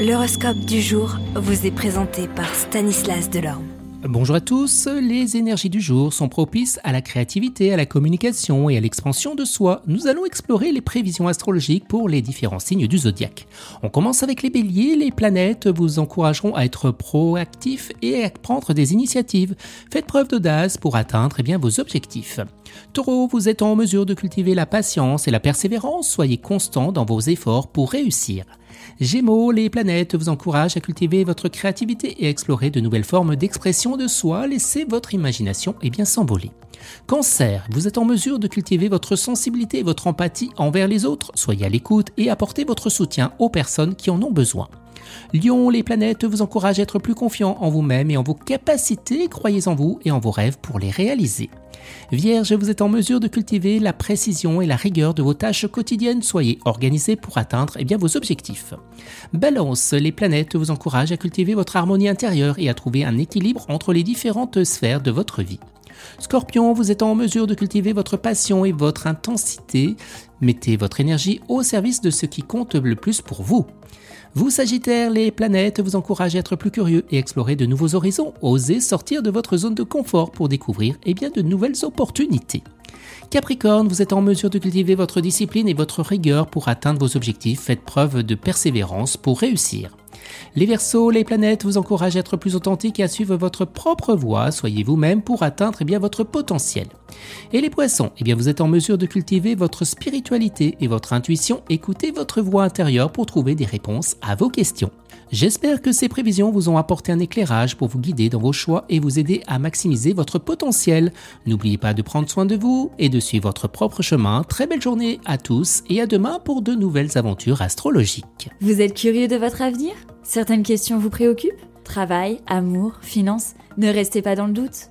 L'horoscope du jour vous est présenté par Stanislas Delorme. Bonjour à tous, les énergies du jour sont propices à la créativité, à la communication et à l'expansion de soi. Nous allons explorer les prévisions astrologiques pour les différents signes du zodiaque. On commence avec les béliers, les planètes vous encourageront à être proactifs et à prendre des initiatives. Faites preuve d'audace pour atteindre eh bien, vos objectifs. Taureau, vous êtes en mesure de cultiver la patience et la persévérance, soyez constant dans vos efforts pour réussir. Gémeaux, les planètes vous encouragent à cultiver votre créativité et explorer de nouvelles formes d'expression de soi, laissez votre imagination et bien s'envoler. Cancer, vous êtes en mesure de cultiver votre sensibilité et votre empathie envers les autres, soyez à l'écoute et apportez votre soutien aux personnes qui en ont besoin. Lion, les planètes vous encouragent à être plus confiant en vous-même et en vos capacités, croyez en vous et en vos rêves pour les réaliser. Vierge, vous êtes en mesure de cultiver la précision et la rigueur de vos tâches quotidiennes. Soyez organisé pour atteindre eh bien, vos objectifs. Balance, les planètes vous encouragent à cultiver votre harmonie intérieure et à trouver un équilibre entre les différentes sphères de votre vie. Scorpion, vous êtes en mesure de cultiver votre passion et votre intensité. Mettez votre énergie au service de ce qui compte le plus pour vous. Vous Sagittaire, les planètes vous encouragent à être plus curieux et explorer de nouveaux horizons. Osez sortir de votre zone de confort pour découvrir eh bien, de nouvelles opportunités. Capricorne, vous êtes en mesure de cultiver votre discipline et votre rigueur pour atteindre vos objectifs. Faites preuve de persévérance pour réussir. Les Verseaux, les planètes vous encouragent à être plus authentique et à suivre votre propre voie. Soyez vous-même pour atteindre eh bien, votre potentiel. Et les Poissons, eh bien, vous êtes en mesure de cultiver votre spiritualité et votre intuition. Écoutez votre voix intérieure pour trouver des réponses à vos questions. J'espère que ces prévisions vous ont apporté un éclairage pour vous guider dans vos choix et vous aider à maximiser votre potentiel. N'oubliez pas de prendre soin de vous et de suivre votre propre chemin. Très belle journée à tous et à demain pour de nouvelles aventures astrologiques. Vous êtes curieux de votre avenir? Certaines questions vous préoccupent? Travail, amour, finances? Ne restez pas dans le doute.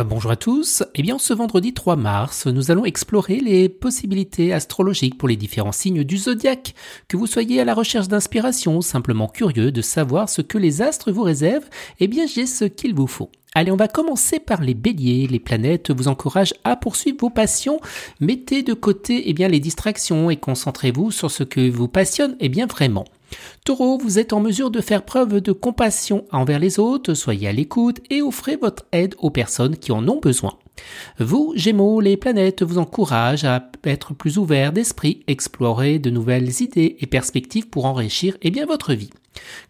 Bonjour à tous. Eh bien, ce vendredi 3 mars, nous allons explorer les possibilités astrologiques pour les différents signes du zodiaque. Que vous soyez à la recherche d'inspiration, simplement curieux de savoir ce que les astres vous réservent, eh bien, j'ai ce qu'il vous faut. Allez, on va commencer par les béliers. Les planètes vous encouragent à poursuivre vos passions. Mettez de côté eh bien, les distractions et concentrez-vous sur ce que vous passionne eh bien, vraiment. Taureau, vous êtes en mesure de faire preuve de compassion envers les autres, soyez à l'écoute et offrez votre aide aux personnes qui en ont besoin. Vous, Gémeaux, les planètes vous encouragent à être plus ouverts d'esprit, explorer de nouvelles idées et perspectives pour enrichir eh bien, votre vie.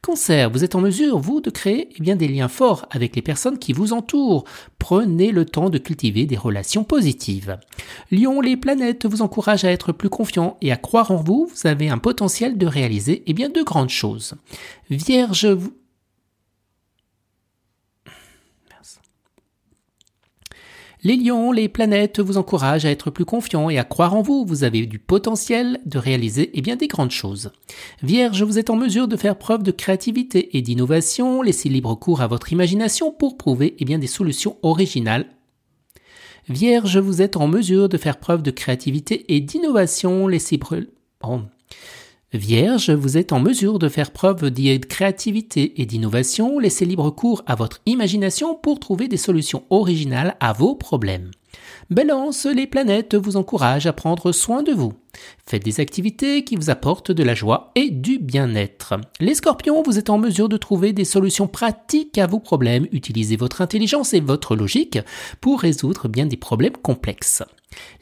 Cancer, vous êtes en mesure, vous, de créer eh bien, des liens forts avec les personnes qui vous entourent. Prenez le temps de cultiver des relations positives. Lion, les planètes vous encouragent à être plus confiant et à croire en vous. Vous avez un potentiel de réaliser eh bien, de grandes choses. Vierge, vous, Les lions, les planètes vous encouragent à être plus confiants et à croire en vous. Vous avez du potentiel de réaliser eh bien, des grandes choses. Vierge, vous êtes en mesure de faire preuve de créativité et d'innovation. Laissez libre cours à votre imagination pour prouver eh bien, des solutions originales. Vierge, vous êtes en mesure de faire preuve de créativité et d'innovation. Laissez brûler. Vierge, vous êtes en mesure de faire preuve de créativité et d'innovation, laissez libre cours à votre imagination pour trouver des solutions originales à vos problèmes. Balance, les planètes vous encouragent à prendre soin de vous. Faites des activités qui vous apportent de la joie et du bien-être. Les scorpions, vous êtes en mesure de trouver des solutions pratiques à vos problèmes. Utilisez votre intelligence et votre logique pour résoudre bien des problèmes complexes.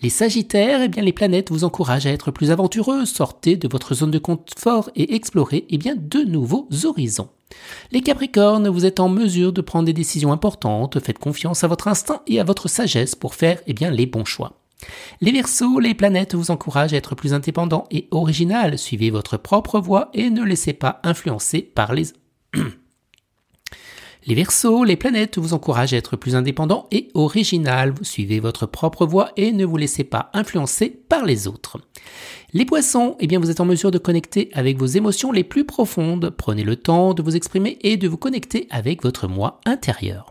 Les Sagittaires, eh bien, les planètes vous encouragent à être plus aventureux, sortez de votre zone de confort et explorez eh bien, de nouveaux horizons. Les Capricornes, vous êtes en mesure de prendre des décisions importantes, faites confiance à votre instinct et à votre sagesse pour faire eh bien, les bons choix. Les Verseaux, les planètes vous encouragent à être plus indépendant et original, suivez votre propre voie et ne laissez pas influencer par les Les Verseaux, les planètes vous encouragent à être plus indépendant et original. Vous suivez votre propre voie et ne vous laissez pas influencer par les autres. Les poissons, eh bien vous êtes en mesure de connecter avec vos émotions les plus profondes. Prenez le temps de vous exprimer et de vous connecter avec votre moi intérieur.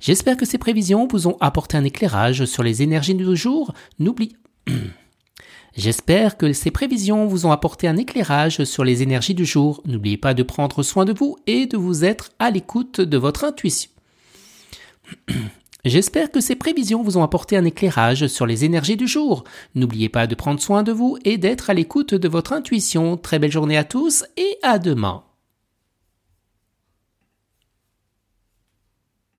J'espère que ces prévisions vous ont apporté un éclairage sur les énergies du jour. N'oubliez J'espère que ces prévisions vous ont apporté un éclairage sur les énergies du jour. N'oubliez pas de prendre soin de vous et de vous être à l'écoute de votre intuition. J'espère que ces prévisions vous ont apporté un éclairage sur les énergies du jour. N'oubliez pas de prendre soin de vous et d'être à l'écoute de votre intuition. Très belle journée à tous et à demain.